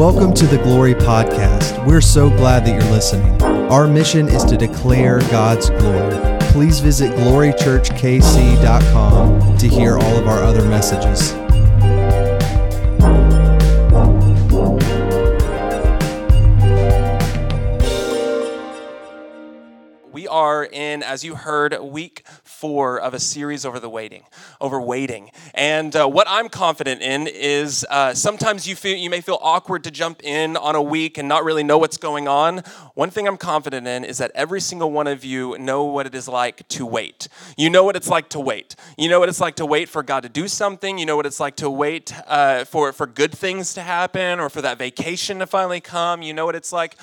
Welcome to the Glory Podcast. We're so glad that you're listening. Our mission is to declare God's glory. Please visit glorychurchkc.com to hear all of our other messages. Are in, as you heard, week four of a series over the waiting, over waiting. And uh, what I'm confident in is uh, sometimes you feel you may feel awkward to jump in on a week and not really know what's going on. One thing I'm confident in is that every single one of you know what it is like to wait. You know what it's like to wait. You know what it's like to wait for God to do something. You know what it's like to wait uh, for for good things to happen or for that vacation to finally come. You know what it's like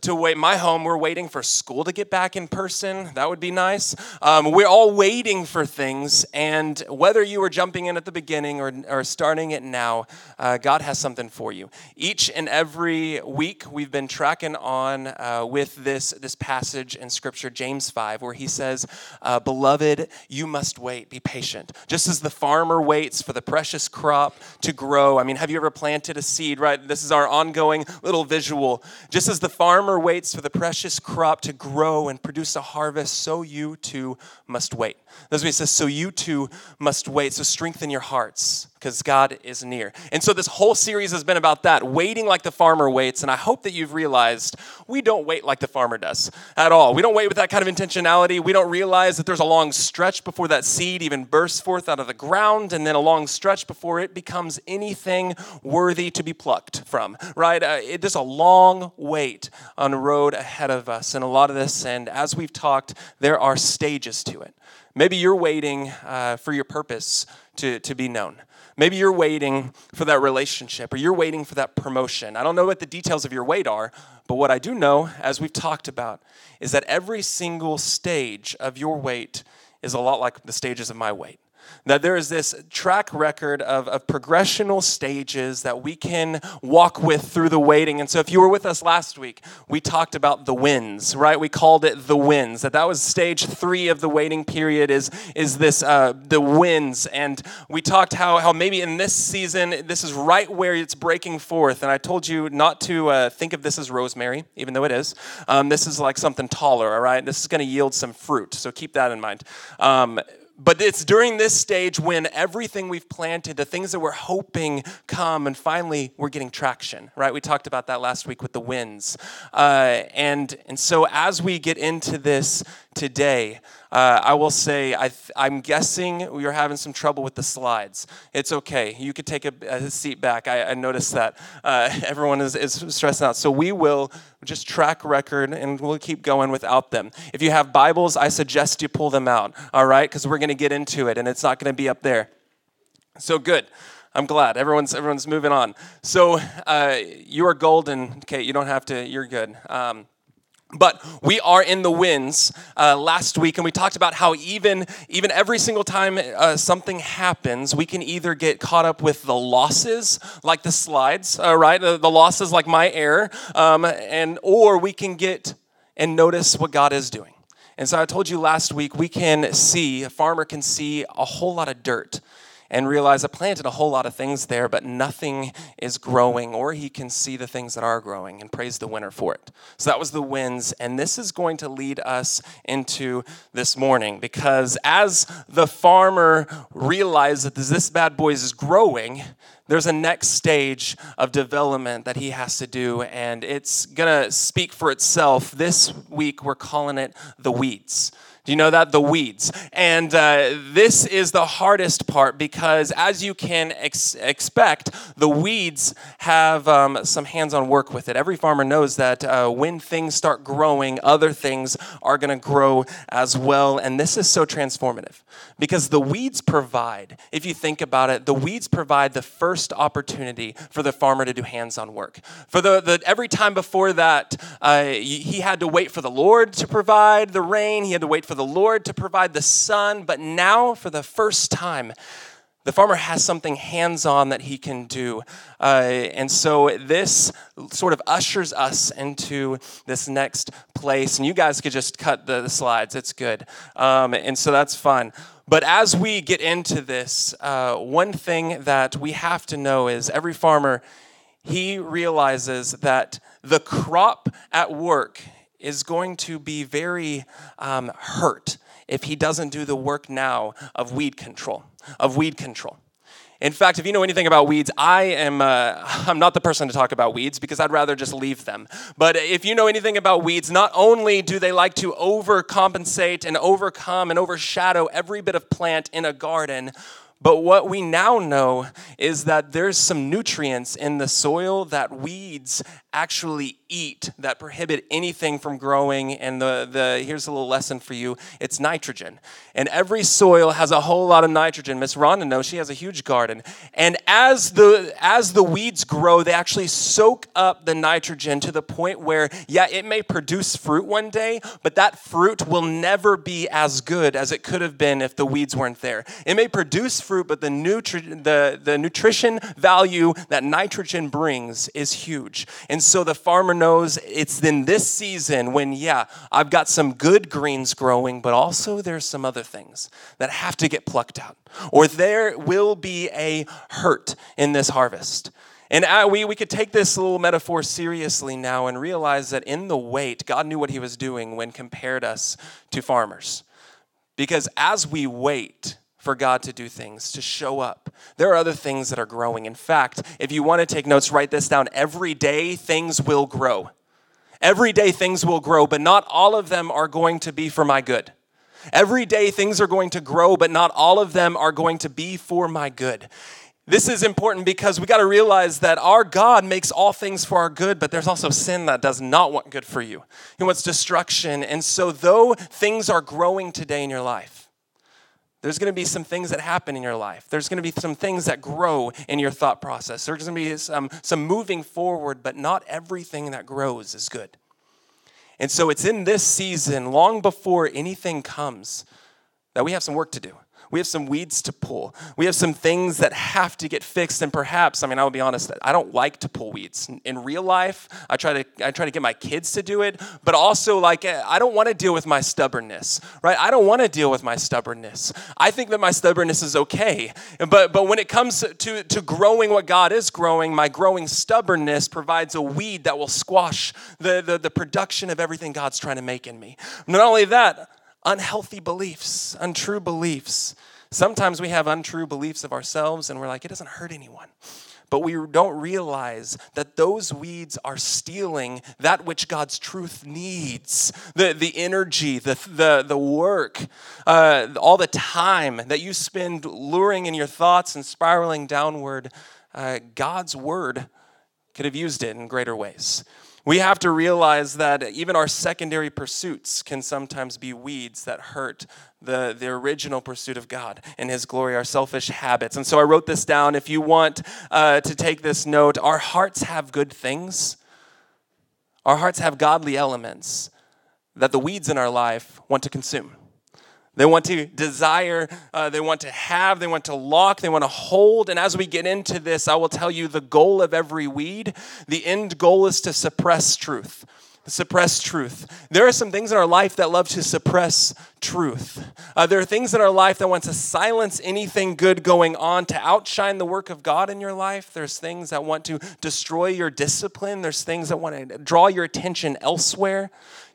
to wait. My home, we're waiting for school to get back in person. That would be nice. Um, we're all waiting for things, and whether you were jumping in at the beginning or, or starting it now, uh, God has something for you. Each and every week, we've been tracking on uh, with this, this passage in Scripture, James 5, where he says, uh, Beloved, you must wait, be patient. Just as the farmer waits for the precious crop to grow. I mean, have you ever planted a seed, right? This is our ongoing little visual. Just as the farmer farmer waits for the precious crop to grow and produce a harvest, so you too must wait. That's what he says, so you too must wait. So strengthen your hearts because God is near. And so this whole series has been about that, waiting like the farmer waits. And I hope that you've realized we don't wait like the farmer does at all. We don't wait with that kind of intentionality. We don't realize that there's a long stretch before that seed even bursts forth out of the ground, and then a long stretch before it becomes anything worthy to be plucked from, right? Uh, it, there's a long wait on the road ahead of us. And a lot of this, and as we've talked, there are stages to it. Maybe you're waiting uh, for your purpose to, to be known. Maybe you're waiting for that relationship or you're waiting for that promotion. I don't know what the details of your wait are, but what I do know, as we've talked about, is that every single stage of your wait is a lot like the stages of my wait that there is this track record of, of progressional stages that we can walk with through the waiting. And so, if you were with us last week, we talked about the wins, right? We called it the wins. That that was stage three of the waiting period. Is is this uh, the wins? And we talked how how maybe in this season this is right where it's breaking forth. And I told you not to uh, think of this as rosemary, even though it is. Um, this is like something taller. All right, this is going to yield some fruit. So keep that in mind. Um, but it's during this stage when everything we've planted, the things that we're hoping come, and finally we're getting traction, right? We talked about that last week with the winds. Uh, and, and so as we get into this today, uh, I will say I am guessing we are having some trouble with the slides. It's okay. You could take a, a seat back. I, I noticed that uh, everyone is, is stressing out. So we will just track record and we'll keep going without them. If you have Bibles, I suggest you pull them out, all right? Because we're going to get into it and it's not going to be up there. So good. I'm glad everyone's everyone's moving on. So uh, you are golden. Kate. you don't have to. You're good. Um, but we are in the wins uh, last week and we talked about how even even every single time uh, something happens we can either get caught up with the losses like the slides uh, right? The, the, losses like my error um, and or we can get and notice what god is doing. And so i told you last week we can see a farmer can see a whole lot of dirt and realize I planted a whole lot of things there, but nothing is growing, or he can see the things that are growing and praise the winner for it. So that was the wins, and this is going to lead us into this morning because as the farmer realizes that this bad boy is growing, there's a next stage of development that he has to do, and it's gonna speak for itself. This week, we're calling it the weeds. Do you know that? The weeds. And uh, this is the hardest part because, as you can ex- expect, the weeds have um, some hands on work with it. Every farmer knows that uh, when things start growing, other things are going to grow as well. And this is so transformative because the weeds provide, if you think about it, the weeds provide the first opportunity for the farmer to do hands on work. For the, the, every time before that, uh, he had to wait for the Lord to provide the rain, he had to wait for for the Lord to provide the sun, but now, for the first time, the farmer has something hands on that he can do. Uh, and so this sort of ushers us into this next place. And you guys could just cut the, the slides, it's good. Um, and so that's fun. But as we get into this, uh, one thing that we have to know is every farmer he realizes that the crop at work is going to be very um, hurt if he doesn't do the work now of weed control, of weed control. In fact, if you know anything about weeds, I am uh, I'm not the person to talk about weeds because I'd rather just leave them. But if you know anything about weeds, not only do they like to overcompensate and overcome and overshadow every bit of plant in a garden, but what we now know is that there's some nutrients in the soil that weeds actually eat that prohibit anything from growing. And the, the here's a little lesson for you it's nitrogen. And every soil has a whole lot of nitrogen. Miss Rhonda knows she has a huge garden. And as the as the weeds grow, they actually soak up the nitrogen to the point where, yeah, it may produce fruit one day, but that fruit will never be as good as it could have been if the weeds weren't there. It may produce fruit, but the, nutri- the, the nutrition value that nitrogen brings is huge. And so the farmer knows it's in this season when, yeah, I've got some good greens growing, but also there's some other things that have to get plucked out. Or there will be a hurt in this harvest. And uh, we, we could take this little metaphor seriously now and realize that in the wait, God knew what he was doing when compared us to farmers. Because as we wait, for God to do things, to show up. There are other things that are growing. In fact, if you want to take notes, write this down. Every day, things will grow. Every day, things will grow, but not all of them are going to be for my good. Every day, things are going to grow, but not all of them are going to be for my good. This is important because we got to realize that our God makes all things for our good, but there's also sin that does not want good for you. He wants destruction. And so, though things are growing today in your life, there's going to be some things that happen in your life. There's going to be some things that grow in your thought process. There's going to be some, some moving forward, but not everything that grows is good. And so it's in this season, long before anything comes, that we have some work to do. We have some weeds to pull. We have some things that have to get fixed. And perhaps, I mean, I will be honest, I don't like to pull weeds. In real life, I try to I try to get my kids to do it, but also like eh, I don't want to deal with my stubbornness, right? I don't want to deal with my stubbornness. I think that my stubbornness is okay. But but when it comes to, to growing what God is growing, my growing stubbornness provides a weed that will squash the, the, the production of everything God's trying to make in me. Not only that, unhealthy beliefs, untrue beliefs. Sometimes we have untrue beliefs of ourselves and we're like, it doesn't hurt anyone. But we don't realize that those weeds are stealing that which God's truth needs the, the energy, the, the, the work, uh, all the time that you spend luring in your thoughts and spiraling downward. Uh, God's word could have used it in greater ways. We have to realize that even our secondary pursuits can sometimes be weeds that hurt the, the original pursuit of God and His glory, our selfish habits. And so I wrote this down. If you want uh, to take this note, our hearts have good things, our hearts have godly elements that the weeds in our life want to consume. They want to desire, uh, they want to have, they want to lock, they want to hold. And as we get into this, I will tell you the goal of every weed, the end goal is to suppress truth. Suppress truth. There are some things in our life that love to suppress truth. Uh, there are things in our life that want to silence anything good going on, to outshine the work of God in your life. There's things that want to destroy your discipline. There's things that want to draw your attention elsewhere.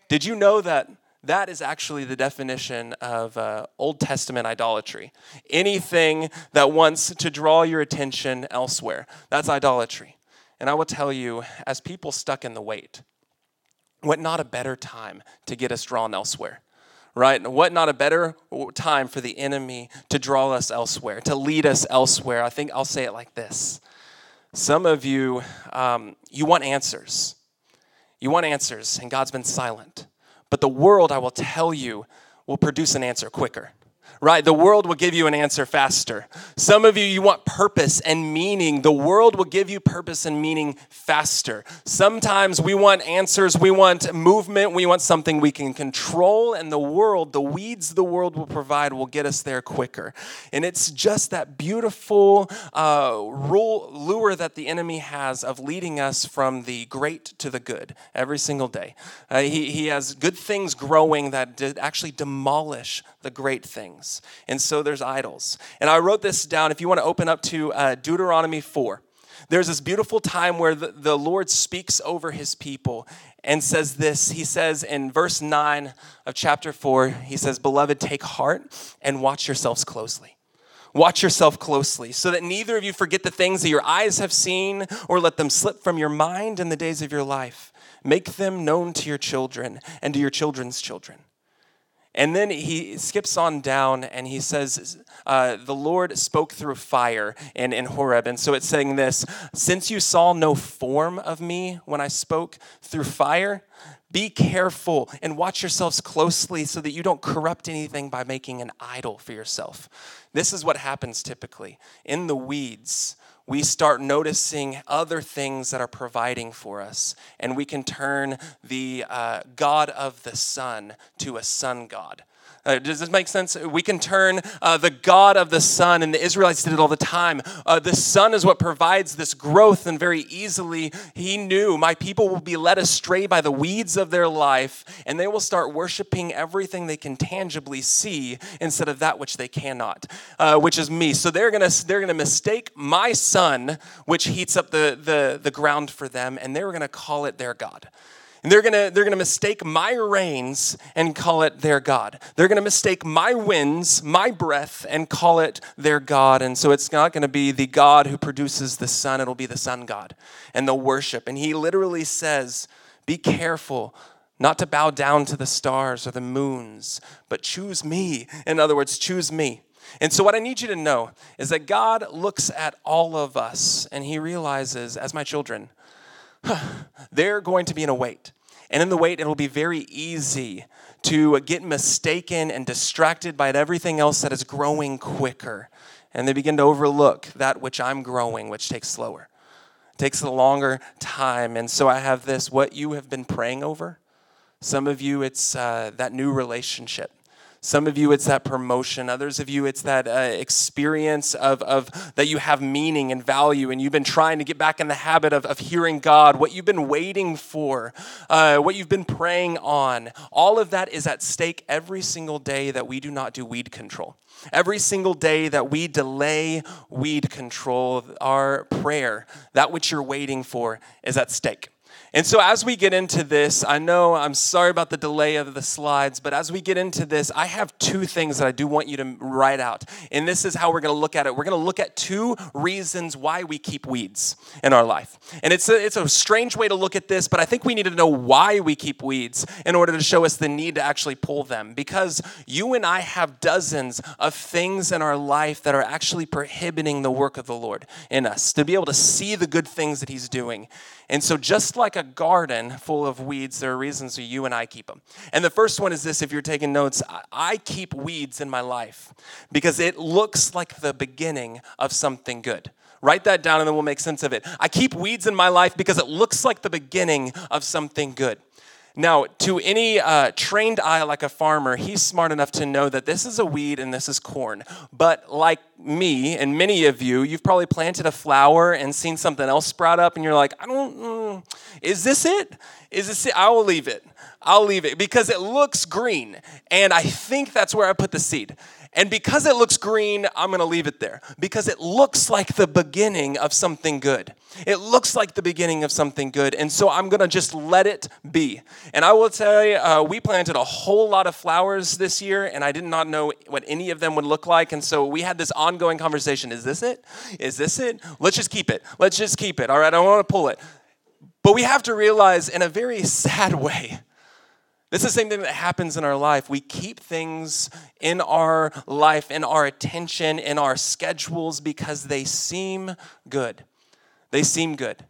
Did you know that? That is actually the definition of uh, Old Testament idolatry. Anything that wants to draw your attention elsewhere. That's idolatry. And I will tell you, as people stuck in the wait, what not a better time to get us drawn elsewhere? right? What not a better time for the enemy to draw us elsewhere, to lead us elsewhere? I think I'll say it like this. Some of you, um, you want answers. You want answers, and God's been silent. But the world, I will tell you, will produce an answer quicker right? The world will give you an answer faster. Some of you, you want purpose and meaning. The world will give you purpose and meaning faster. Sometimes we want answers, we want movement, we want something we can control, and the world, the weeds the world will provide, will get us there quicker. And it's just that beautiful uh, rule, lure that the enemy has of leading us from the great to the good every single day. Uh, he, he has good things growing that actually demolish the great things And so there's idols. And I wrote this down. If you want to open up to uh, Deuteronomy 4. there's this beautiful time where the, the Lord speaks over his people and says this. He says in verse 9 of chapter 4, he says, Beloved, take heart and watch yourselves closely. Watch yourself closely so that neither of you forget the things that your eyes have seen or let them slip from your mind in the days of your life. Make them known to your children and to your children's children. And then he skips on down and he says, uh, The Lord spoke through fire in, in Horeb. And so it's saying this Since you saw no form of me when I spoke through fire, be careful and watch yourselves closely so that you don't corrupt anything by making an idol for yourself. This is what happens typically. In the weeds, we start noticing other things that are providing for us, and we can turn the uh, God of the sun to a sun God. Uh, does this make sense? We can turn uh, the God of the sun, and the Israelites did it all the time. Uh, the sun is what provides this growth, and very easily he knew my people will be led astray by the weeds of their life, and they will start worshiping everything they can tangibly see instead of that which they cannot, uh, which is me. So they're gonna they're gonna mistake my sun, which heats up the the, the ground for them, and they're gonna call it their God. And they're gonna, they're gonna mistake my rains and call it their God. They're gonna mistake my winds, my breath, and call it their God. And so it's not gonna be the God who produces the sun, it'll be the sun God and the worship. And he literally says, Be careful not to bow down to the stars or the moons, but choose me. In other words, choose me. And so, what I need you to know is that God looks at all of us and He realizes, as my children, they're going to be in a wait. And in the wait, it'll be very easy to get mistaken and distracted by everything else that is growing quicker. And they begin to overlook that which I'm growing, which takes slower. It takes a longer time. And so I have this what you have been praying over. Some of you, it's uh, that new relationship some of you, it's that promotion. Others of you, it's that uh, experience of, of that you have meaning and value, and you've been trying to get back in the habit of, of hearing God, what you've been waiting for, uh, what you've been praying on. All of that is at stake every single day that we do not do weed control. Every single day that we delay weed control, our prayer, that which you're waiting for, is at stake. And so, as we get into this, I know I'm sorry about the delay of the slides, but as we get into this, I have two things that I do want you to write out. And this is how we're going to look at it. We're going to look at two reasons why we keep weeds in our life. And it's a, it's a strange way to look at this, but I think we need to know why we keep weeds in order to show us the need to actually pull them. Because you and I have dozens of things in our life that are actually prohibiting the work of the Lord in us, to be able to see the good things that He's doing. And so, just like a garden full of weeds, there are reasons you and I keep them. And the first one is this if you're taking notes, I keep weeds in my life because it looks like the beginning of something good. Write that down and then we'll make sense of it. I keep weeds in my life because it looks like the beginning of something good. Now, to any uh, trained eye like a farmer, he's smart enough to know that this is a weed and this is corn. But like me and many of you, you've probably planted a flower and seen something else sprout up, and you're like, I don't, mm, is this it? Is this it? I will leave it. I'll leave it because it looks green. And I think that's where I put the seed. And because it looks green, I'm going to leave it there because it looks like the beginning of something good. It looks like the beginning of something good. And so I'm going to just let it be. And I will tell you, uh, we planted a whole lot of flowers this year, and I did not know what any of them would look like. And so we had this ongoing conversation Is this it? Is this it? Let's just keep it. Let's just keep it. All right, I don't want to pull it. But we have to realize in a very sad way this is the same thing that happens in our life. We keep things in our life, in our attention, in our schedules because they seem good. They seem good.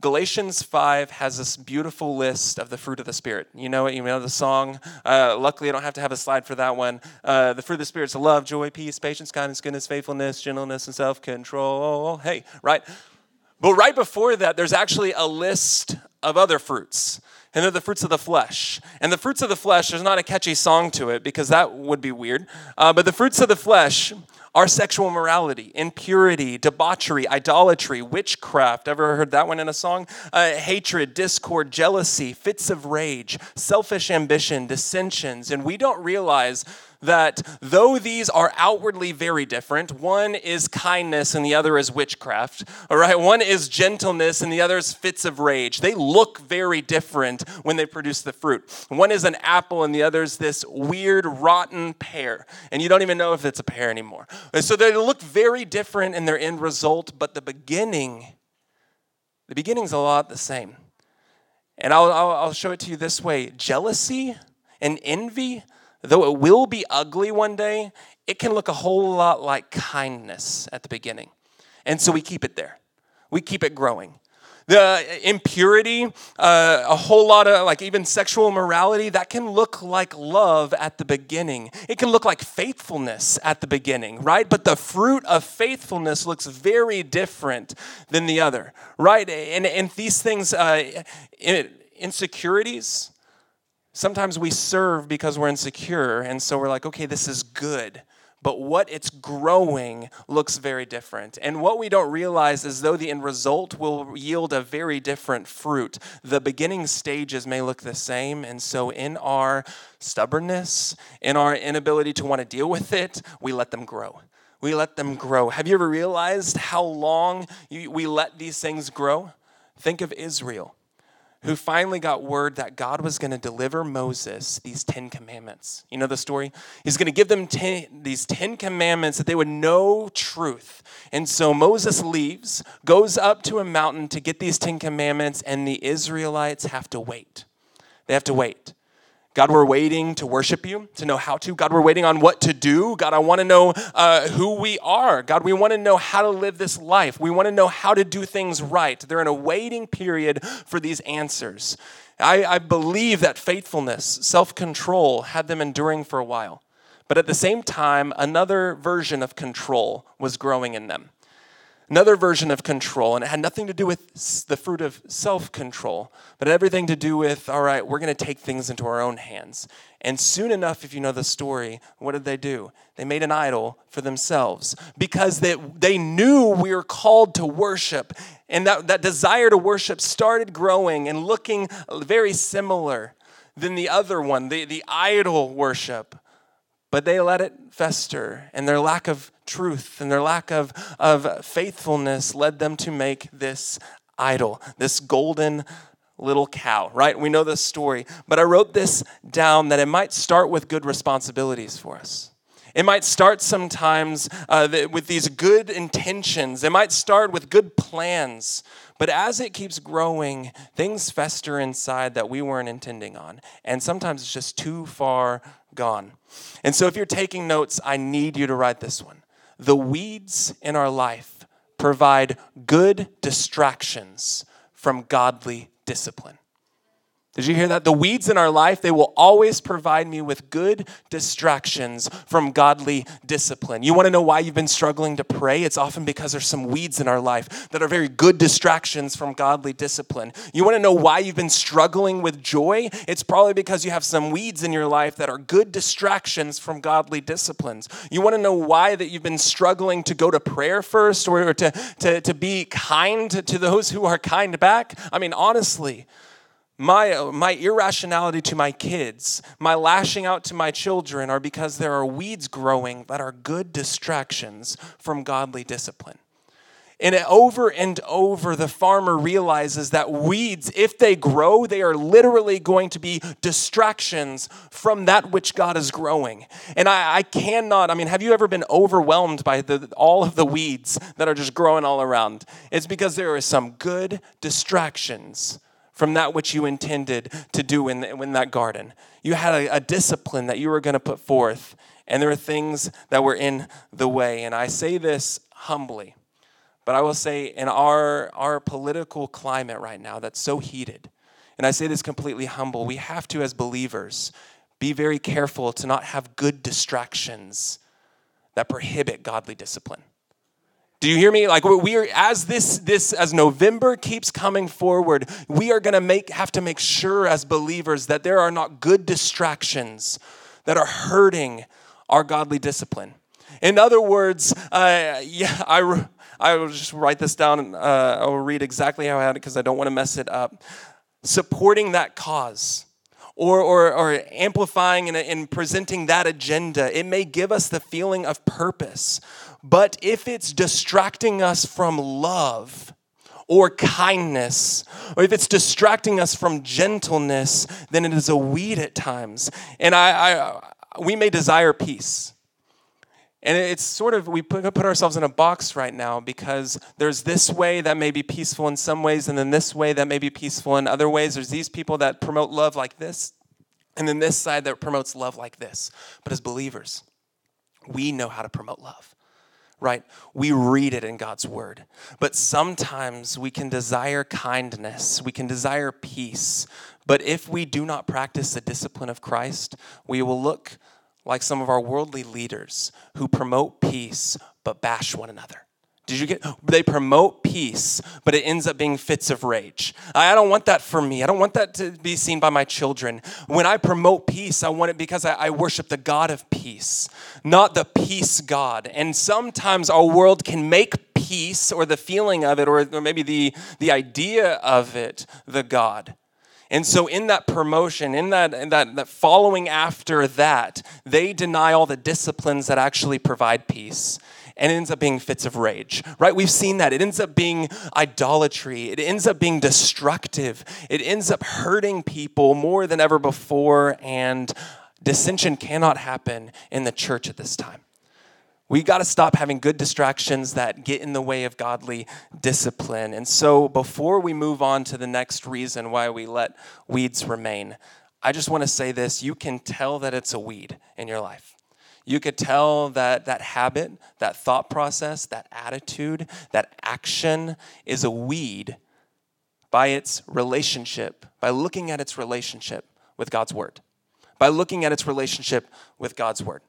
Galatians 5 has this beautiful list of the fruit of the Spirit. You know it, you know the song. Uh, luckily, I don't have to have a slide for that one. Uh, the fruit of the Spirit is love, joy, peace, patience, kindness, goodness, faithfulness, gentleness, and self control. Hey, right? But right before that, there's actually a list of other fruits and they're the fruits of the flesh. And the fruits of the flesh, there's not a catchy song to it because that would be weird. Uh, but the fruits of the flesh are sexual morality, impurity, debauchery, idolatry, witchcraft. Ever heard that one in a song? Uh, hatred, discord, jealousy, fits of rage, selfish ambition, dissensions. And we don't realize that though these are outwardly very different, one is kindness and the other is witchcraft, all right? One is gentleness and the other is fits of rage. They look very different when they produce the fruit. One is an apple and the other is this weird, rotten pear, and you don't even know if it's a pear anymore. And so they look very different in their end result, but the beginning, the beginning's a lot the same. And I'll, I'll, I'll show it to you this way jealousy and envy, though it will be ugly one day, it can look a whole lot like kindness at the beginning. And so we keep it there, we keep it growing. The impurity, uh, a whole lot of like even sexual morality, that can look like love at the beginning. It can look like faithfulness at the beginning, right? But the fruit of faithfulness looks very different than the other, right? And, and these things, uh, insecurities, sometimes we serve because we're insecure. And so we're like, okay, this is good but what it's growing looks very different. And what we don't realize is though the end result will yield a very different fruit, the beginning stages may look the same. And so, in our stubbornness, in our inability to want to deal with it, we let them grow. We let them grow. Have you ever realized how long we let these things grow? Think of Israel who finally got word that God was going to deliver Moses these 10 commandments. You know the story? He's going to give them ten, these 10 commandments that they would know truth. And so Moses leaves, goes up to a mountain to get these 10 commandments, and the Israelites have to wait. They have to wait. God, we're waiting to worship you, to know how to. God, we're waiting on what to do. God, I want to know uh, who we are. God, we want to know how to live this life. We want to know how to do things right. They're in a waiting period for these answers. I, I believe that faithfulness, self control, had them enduring for a while. But at the same time, another version of control was growing in them another version of control, and it had nothing to do with the fruit of self control, but everything to do with, all right, we're going to take things into our own hands. And soon enough, if you know the story, what did they do? They made an idol for themselves because they, they knew we were called to worship. And that, that desire to worship started growing and looking uh, very similar than the other one, the, the idol worship but they let it fester, and their lack of truth and their lack of, of faithfulness led them to make this idol, this golden little cow, right? We know this story, but I wrote this down that it might start with good responsibilities for us. It might start sometimes uh, with these good intentions. It might start with good plans. But as it keeps growing, things fester inside that we weren't intending on. And sometimes it's just too far gone. And so if you're taking notes, I need you to write this one. The weeds in our life provide good distractions from godly discipline. Did you hear that? The weeds in our life, they will always provide me with good distractions from godly discipline. You want to know why you've been struggling to pray? It's often because there's some weeds in our life that are very good distractions from godly discipline. You want to know why you've been struggling with joy? It's probably because you have some weeds in your life that are good distractions from godly disciplines. You want to know why that you've been struggling to go to prayer first or to, to, to be kind to those who are kind back? I mean, honestly, my, my irrationality to my kids, my lashing out to my children are because there are weeds growing that are good distractions from godly discipline. And over and over, the farmer realizes that weeds, if they grow, they are literally going to be distractions from that which God is growing. And I, I cannot, I mean, have you ever been overwhelmed by the, all of the weeds that are just growing all around? It's because there are some good distractions from that which you intended to do in, in that garden. You had a, a discipline that you were going to put forth, and there were things that were in the way. And I say this humbly, but I will say in our, our political climate right now that's so heated, and I say this completely humble, we have to, as believers, be very careful to not have good distractions that prohibit godly discipline. Do you hear me? Like we are as this this as November keeps coming forward, we are going to make have to make sure as believers that there are not good distractions that are hurting our godly discipline. In other words, uh, yeah, I I will just write this down. Uh, I will read exactly how I had it because I don't want to mess it up. Supporting that cause or, or, or amplifying and, and presenting that agenda. It may give us the feeling of purpose. But if it's distracting us from love, or kindness, or if it's distracting us from gentleness, then it is a weed at times. And I, I we may desire peace. And it's sort of, we put, ourselves in a box right now because there's this way that may be peaceful in some ways, and then this way that may be peaceful in other ways. There's these people that promote love like this, and then this side that promotes love like this. But as believers, we know how to promote love, right? We read it in God's word. But sometimes we can desire kindness, we can desire peace. But if we do not practice the discipline of Christ, we will look like some of our worldly leaders who promote peace but bash one another. Did you get? They promote peace, but it ends up being fits of rage. I don't want that for me. I don't want that to be seen by my children. When I promote peace, I want it because I, I worship the God of peace, not the peace God. And sometimes our world can make peace or the feeling of it or, or maybe the, the idea of it the God. And so, in that promotion, in that, in that, that following after that, they deny all the disciplines that actually provide peace. And it ends up being fits of rage, right? We've seen that. It ends up being idolatry. It ends up being destructive. It ends up hurting people more than ever before. And dissension cannot happen in the church at this time. We got to stop having good distractions that get in the way of godly discipline. And so, before we move on to the next reason why we let weeds remain, I just want to say this you can tell that it's a weed in your life. You could tell that that habit, that thought process, that attitude, that action is a weed by its relationship, by looking at its relationship with God's Word, by looking at its relationship with God's Word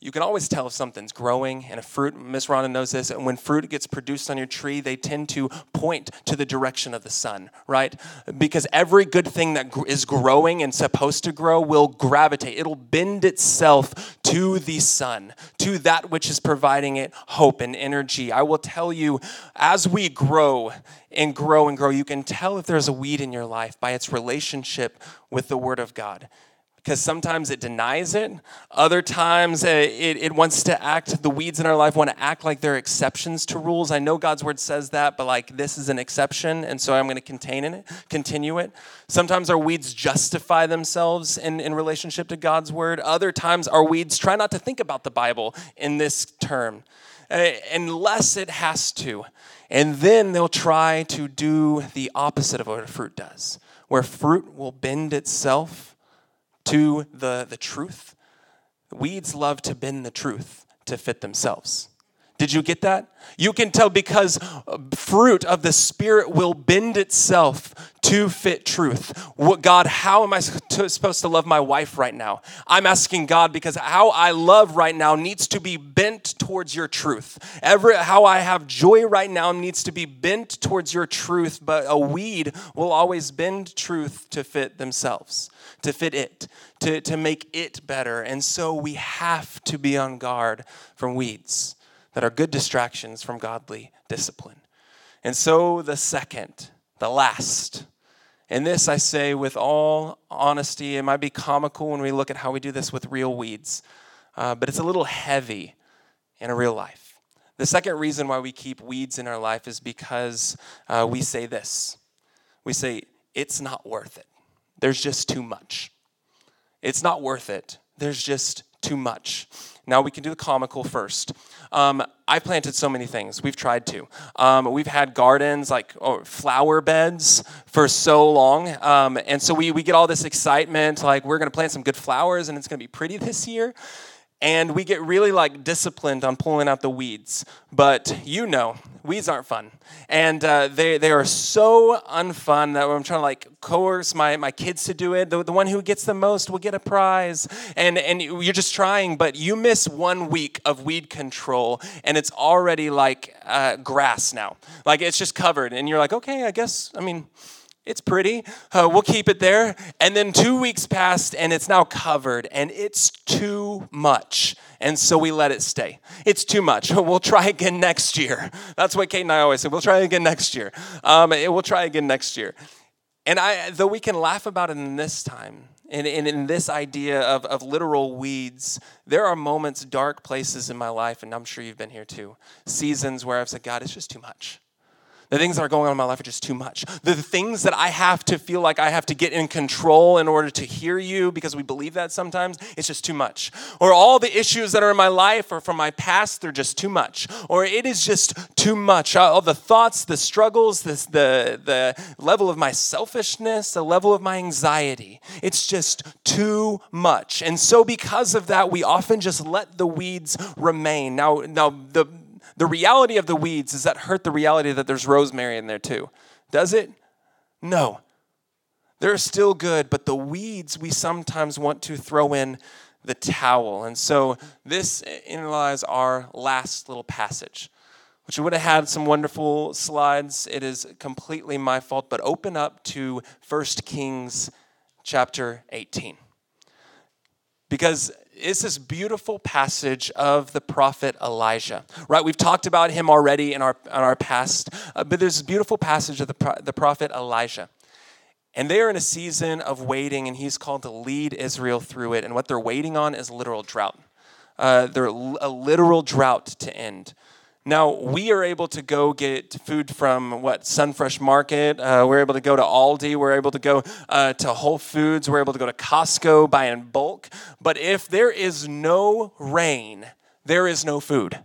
you can always tell if something's growing and a fruit miss rhonda knows this and when fruit gets produced on your tree they tend to point to the direction of the sun right? Because every good thing that is growing and supposed to grow will gravitate. It'll bend itself to the sun to that which is providing it hope and energy. I will tell you as we grow and grow and grow you can tell if there's a weed in your life by its relationship with the word of god because sometimes it denies it. Other times it, it, it, wants to act, the weeds in our life want to act like they're exceptions to rules. I know God's word says that, but like this is an exception, and so I'm going to contain it, continue it. Sometimes our weeds justify themselves in, in relationship to God's word. Other times our weeds try not to think about the Bible in this term, uh, unless it has to. And then they'll try to do the opposite of what a fruit does, where fruit will bend itself to the, the truth. Weeds love to bend the truth to fit themselves. Did you get that? You can tell because uh, fruit of the Spirit will bend itself to fit truth. What, God, how am I supposed to love my wife right now? I'm asking God because how I love right now needs to be bent towards your truth. Every, how I have joy right now needs to be bent towards your truth, but a weed will always bend truth to fit themselves, to fit it, to, to make it better. And so we have to be on guard from weeds that are good distractions from godly discipline. And so the second, the last, and this I say with all honesty, it might be comical when we look at how we do this with real weeds, uh, but it's a little heavy in a real life. The second reason why we keep weeds in our life is because uh, we say this we say, it's not worth it. There's just too much. It's not worth it. There's just too much. Now we can do the comical first. Um, I planted so many things. We've tried to. Um, we've had gardens, like oh, flower beds, for so long. Um, and so we, we get all this excitement, like we're going to plant some good flowers and it's going to be pretty this year and we get really like disciplined on pulling out the weeds. But you know, weeds aren't fun, and uh, they they are so unfun that I'm trying to like coerce my my kids to do it. The, the one who gets the most will get a prize, and and you're just trying, but you miss one week of weed control, and it's already like uh, grass now. Like it's just covered, and you're like, okay, I guess. I mean it's pretty. Uh, we'll keep it there. And then two weeks passed and it's now covered and it's too much. And so we let it stay. It's too much. We'll try again next year. That's what Kate and I always say. We'll try again next year. Um, we'll try again next year. And I, though we can laugh about it in this time, and, in this idea of, of literal weeds, there are moments, dark places in my life, and I'm sure you've been here too, seasons where I've said, God, it's just too much. The things that are going on in my life are just too much. The things that I have to feel like I have to get in control in order to hear you, because we believe that sometimes, it's just too much. Or all the issues that are in my life or from my past, they're just too much. Or it is just too much. Uh, all the thoughts, the struggles, this, the, the level of my selfishness, the level of my anxiety, it's just too much. And so, because of that, we often just let the weeds remain. Now, now the the reality of the weeds, does that hurt the reality that there's rosemary in there too? Does it? No. They're still good, but the weeds we sometimes want to throw in the towel. And so this lies our last little passage, which would have had some wonderful slides. It is completely my fault, but open up to 1 Kings chapter 18. Because it's this beautiful passage of the prophet Elijah, right? We've talked about him already in our, in our past, uh, but there's a beautiful passage of the, the prophet Elijah. And they are in a season of waiting, and he's called to lead Israel through it. And what they're waiting on is literal drought. Uh, they're a literal drought to end. Now, we are able to go get food from what, Sunfresh Market. Uh, we're able to go to Aldi. We're able to go uh, to Whole Foods. We're able to go to Costco, buy in bulk. But if there is no rain, there is no food.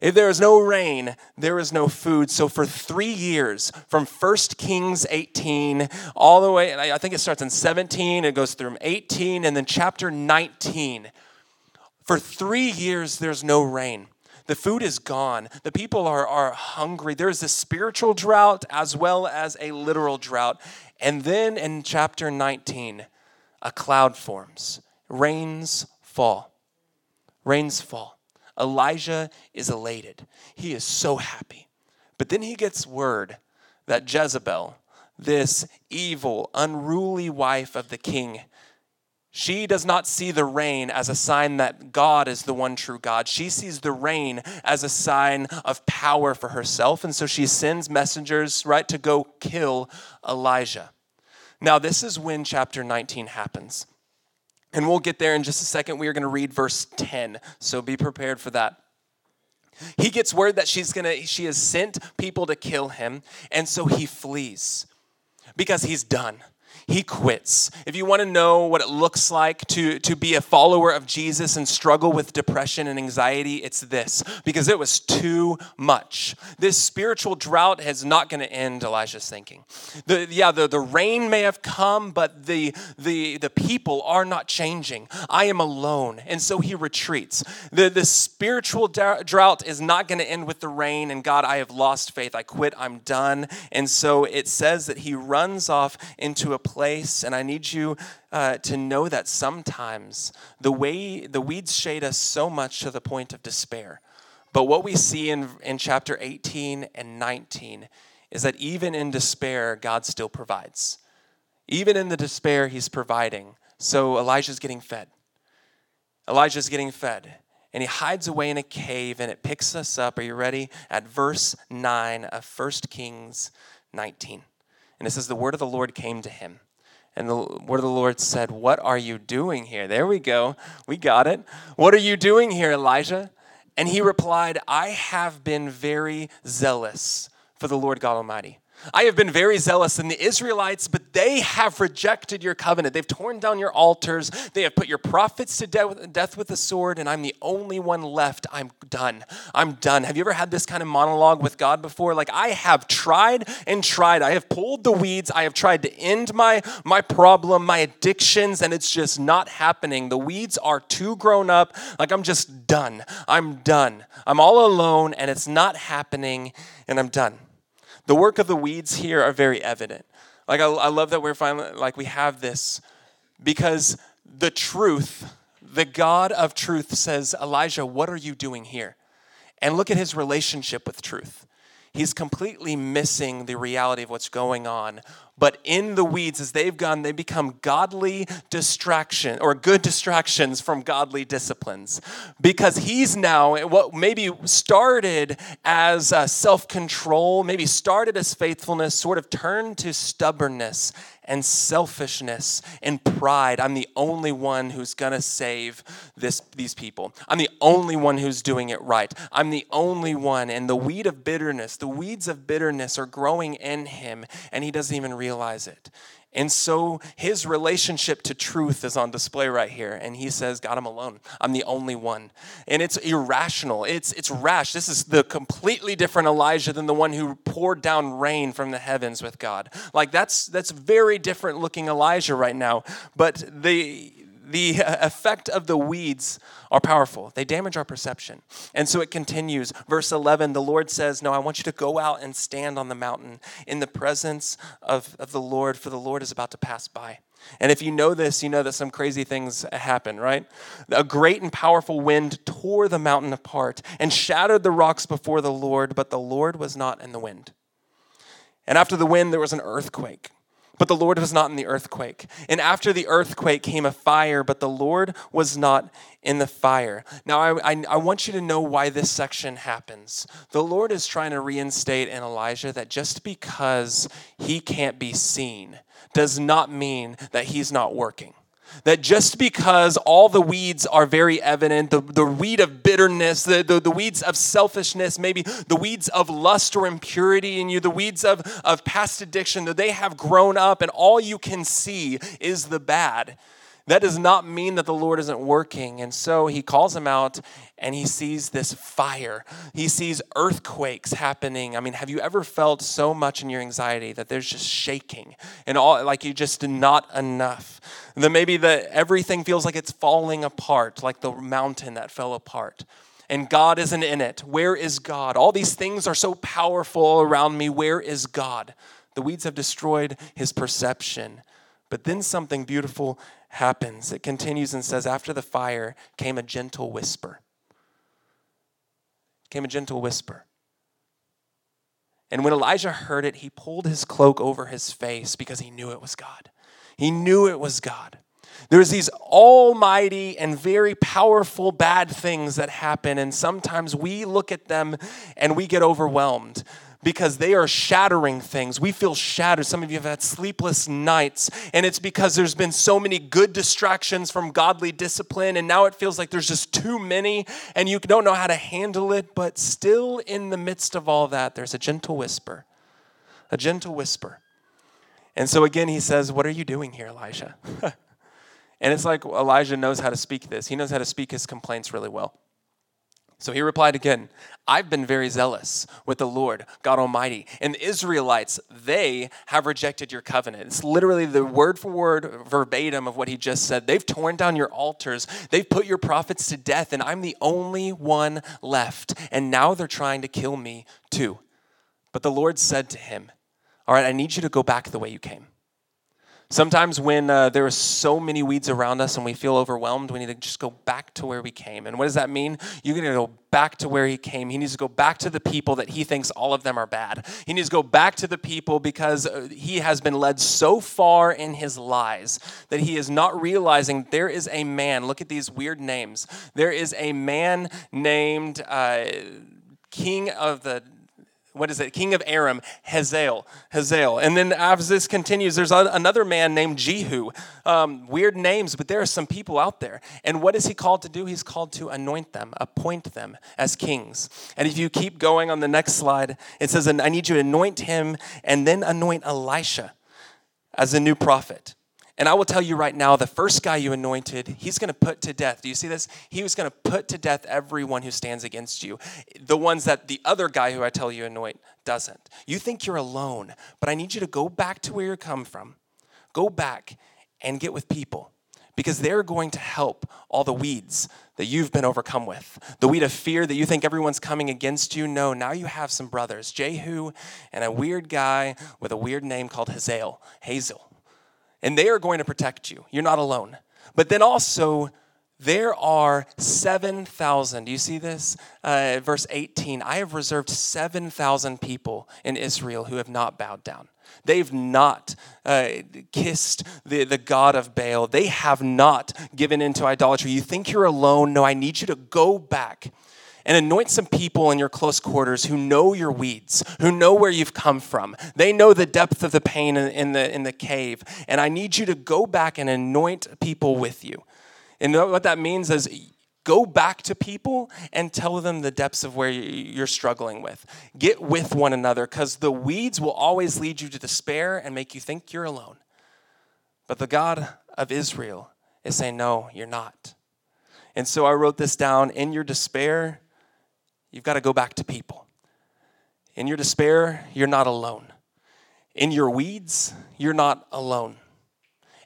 If there is no rain, there is no food. So for three years, from 1 Kings 18 all the way, I think it starts in 17, it goes through 18, and then chapter 19. For three years, there's no rain. The food is gone. The people are, are hungry. There's a spiritual drought as well as a literal drought. And then in chapter 19, a cloud forms. Rains fall. Rains fall. Elijah is elated. He is so happy. But then he gets word that Jezebel, this evil, unruly wife of the king, she does not see the rain as a sign that God is the one true God. She sees the rain as a sign of power for herself. And so she sends messengers, right, to go kill Elijah. Now, this is when chapter 19 happens. And we'll get there in just a second. We are going to read verse 10. So be prepared for that. He gets word that she's going to she has sent people to kill him, and so he flees because he's done he quits. If you want to know what it looks like to, to be a follower of Jesus and struggle with depression and anxiety, it's this because it was too much. This spiritual drought is not going to end, Elijah's thinking. The, yeah, the, the rain may have come, but the, the, the people are not changing. I am alone. And so he retreats. The, the spiritual drought is not going to end with the rain, and God, I have lost faith. I quit. I'm done. And so it says that he runs off into a place, and I need you uh, to know that sometimes the way the weeds shade us so much to the point of despair. But what we see in, in chapter 18 and 19 is that even in despair, God still provides. Even in the despair, He's providing. So Elijah's getting fed. Elijah's getting fed. And he hides away in a cave, and it picks us up. Are you ready? At verse 9 of 1 Kings 19. And it says, The word of the Lord came to him. And the word of the Lord said, What are you doing here? There we go. We got it. What are you doing here, Elijah? And he replied, I have been very zealous for the Lord God Almighty. I have been very zealous in the Israelites, but they have rejected your covenant. They've torn down your altars. They have put your prophets to death with the sword, and I'm the only one left. I'm done. I'm done. Have you ever had this kind of monologue with God before? Like, I have tried and tried. I have pulled the weeds. I have tried to end my, my problem, my addictions, and it's just not happening. The weeds are too grown up. Like, I'm just done. I'm done. I'm all alone, and it's not happening, and I'm done. The work of the weeds here are very evident. Like I, I love that we're finally like we have this because the truth, the God of truth says, Elijah, what are you doing here? And look at his relationship with truth. He's completely missing the reality of what's going on, But in the weeds, as they've gone, they become godly distraction or good distractions from godly disciplines. Because he's now, what maybe started as uh, self control, maybe started as faithfulness, sort of turned to stubbornness and selfishness and pride. I'm the only one who's going to save this, these people. I'm the only one who's doing it right. I'm the only one. And the weed of bitterness, the weeds of bitterness are growing in him, and he doesn't even realize it. And so his relationship to truth is on display right here. And he says, God, I'm alone. I'm the only one. And it's irrational. It's, it's rash. This is the completely different Elijah than the one who poured down rain from the heavens with God. Like that's, that's very different looking Elijah right now. But the, the effect of the weeds are powerful. They damage our perception. And so it continues. Verse 11 the Lord says, No, I want you to go out and stand on the mountain in the presence of, of the Lord, for the Lord is about to pass by. And if you know this, you know that some crazy things happen, right? A great and powerful wind tore the mountain apart and shattered the rocks before the Lord, but the Lord was not in the wind. And after the wind, there was an earthquake. But the Lord was not in the earthquake. And after the earthquake came a fire, but the Lord was not in the fire. Now, I, I, I, want you to know why this section happens. The Lord is trying to reinstate in Elijah that just because he can't be seen does not mean that he's not working. That just because all the weeds are very evident, the, the weed of bitterness, the, the, the weeds of selfishness, maybe the weeds of lust or impurity in you, the weeds of, of past addiction, that they have grown up and all you can see is the bad. That does not mean that the Lord isn't working. And so he calls him out and he sees this fire. He sees earthquakes happening. I mean, have you ever felt so much in your anxiety that there's just shaking and all like you just not enough? That maybe that everything feels like it's falling apart, like the mountain that fell apart. And God isn't in it. Where is God? All these things are so powerful around me. Where is God? The weeds have destroyed his perception. But then something beautiful happens. It continues and says, After the fire came a gentle whisper. Came a gentle whisper. And when Elijah heard it, he pulled his cloak over his face because he knew it was God. He knew it was God. There's these almighty and very powerful bad things that happen, and sometimes we look at them and we get overwhelmed because they are shattering things. We feel shattered. Some of you have had sleepless nights, and it's because there's been so many good distractions from godly discipline, and now it feels like there's just too many, and you don't know how to handle it. But still, in the midst of all that, there's a gentle whisper, a gentle whisper. And so again, he says, What are you doing here, Elijah? and it's like Elijah knows how to speak this, he knows how to speak his complaints really well. So he replied again, I've been very zealous with the Lord God Almighty. And the Israelites, they have rejected your covenant. It's literally the word for word verbatim of what he just said. They've torn down your altars, they've put your prophets to death, and I'm the only one left. And now they're trying to kill me too. But the Lord said to him, All right, I need you to go back the way you came. Sometimes, when uh, there are so many weeds around us and we feel overwhelmed, we need to just go back to where we came. And what does that mean? You're going to go back to where he came. He needs to go back to the people that he thinks all of them are bad. He needs to go back to the people because uh, he has been led so far in his lies that he is not realizing there is a man. Look at these weird names. There is a man named uh, King of the what is it? King of Aram, Hazael. Hazael. And then as this continues, there's another man named Jehu. Um, weird names, but there are some people out there. And what is he called to do? He's called to anoint them, appoint them as kings. And if you keep going on the next slide, it says, I need you to anoint him and then anoint Elisha as a new prophet. And I will tell you right now, the first guy you anointed, he's going to put to death. Do you see this? He was going to put to death everyone who stands against you. The ones that the other guy who I tell you anoint doesn't. You think you're alone, but I need you to go back to where you come from. Go back and get with people because they're going to help all the weeds that you've been overcome with. The weed of fear that you think everyone's coming against you. No, now you have some brothers, Jehu and a weird guy with a weird name called Hazael. Hazel and they are going to protect you. You're not alone. But then also, There are 7,000. Do you see this? Uh, verse 18 I have reserved 7,000 people in Israel who have not bowed down. They've not uh, kissed the, the God of Baal. They have not given into idolatry. You think you're alone? No, I need you to go back and anoint some people in your close quarters who know your weeds, who know where you've come from. They know the depth of the pain in, the, in the cave. And I need you to go back and anoint people with you. And what that means is go back to people and tell them the depths of where you're struggling with. Get with one another because the weeds will always lead you to despair and make you think you're alone. But the God of Israel is saying, No, you're not. And so I wrote this down in your despair, you've got to go back to people. In your despair, you're not alone. In your weeds, you're not alone.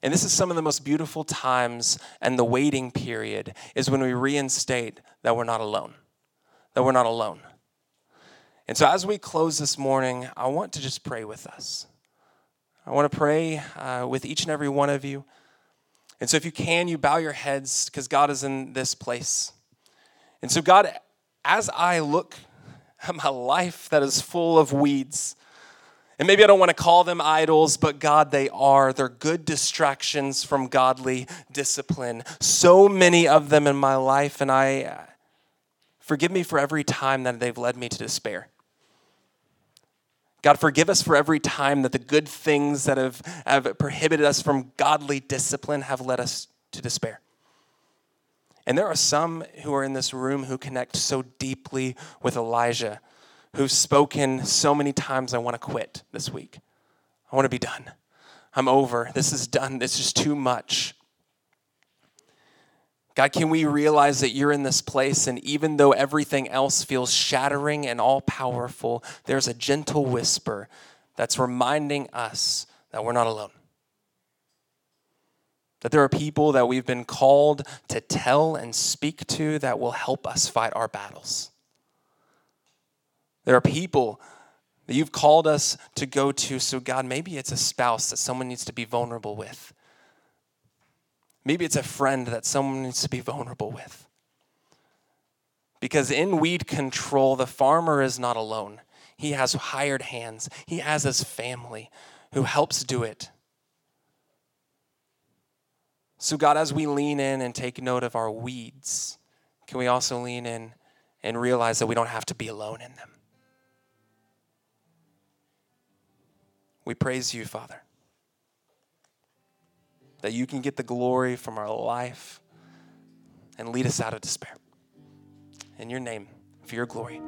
And this is some of the most beautiful times and the waiting period is when we reinstate that we're not alone. That we're not alone. And so, as we close this morning, I want to just pray with us. I want to pray uh, with each and every one of you. And so, if you can, you bow your heads because God is in this place. And so, God, as I look at my life that is full of weeds, and maybe I don't want to call them idols, but God, they are. They're good distractions from godly discipline. So many of them in my life, and I uh, forgive me for every time that they've led me to despair. God, forgive us for every time that the good things that have, have prohibited us from godly discipline have led us to despair. And there are some who are in this room who connect so deeply with Elijah who've spoken so many times, I want to quit this week. I want to be done. I'm over. This is done. This is too much. God, can we realize that you're in this place, and even though everything else feels shattering and all powerful, there's a gentle whisper that's reminding us that we're not alone. That there are people that we've been called to tell and speak to that will help us fight our battles. There are people that you've called us to go to. So, God, maybe it's a spouse that someone needs to be vulnerable with. Maybe it's a friend that someone needs to be vulnerable with. Because in weed control, the farmer is not alone. He has hired hands, he has his family who helps do it. So, God, as we lean in and take note of our weeds, can we also lean in and realize that we don't have to be alone in them? We praise you, Father, that you can get the glory from our life and lead us out of despair. In your name, for your glory,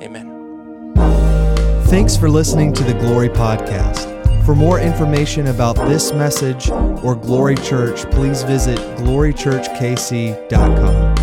amen. Thanks for listening to the Glory Podcast. For more information about this message or Glory Church, please visit glorychurchkc.com.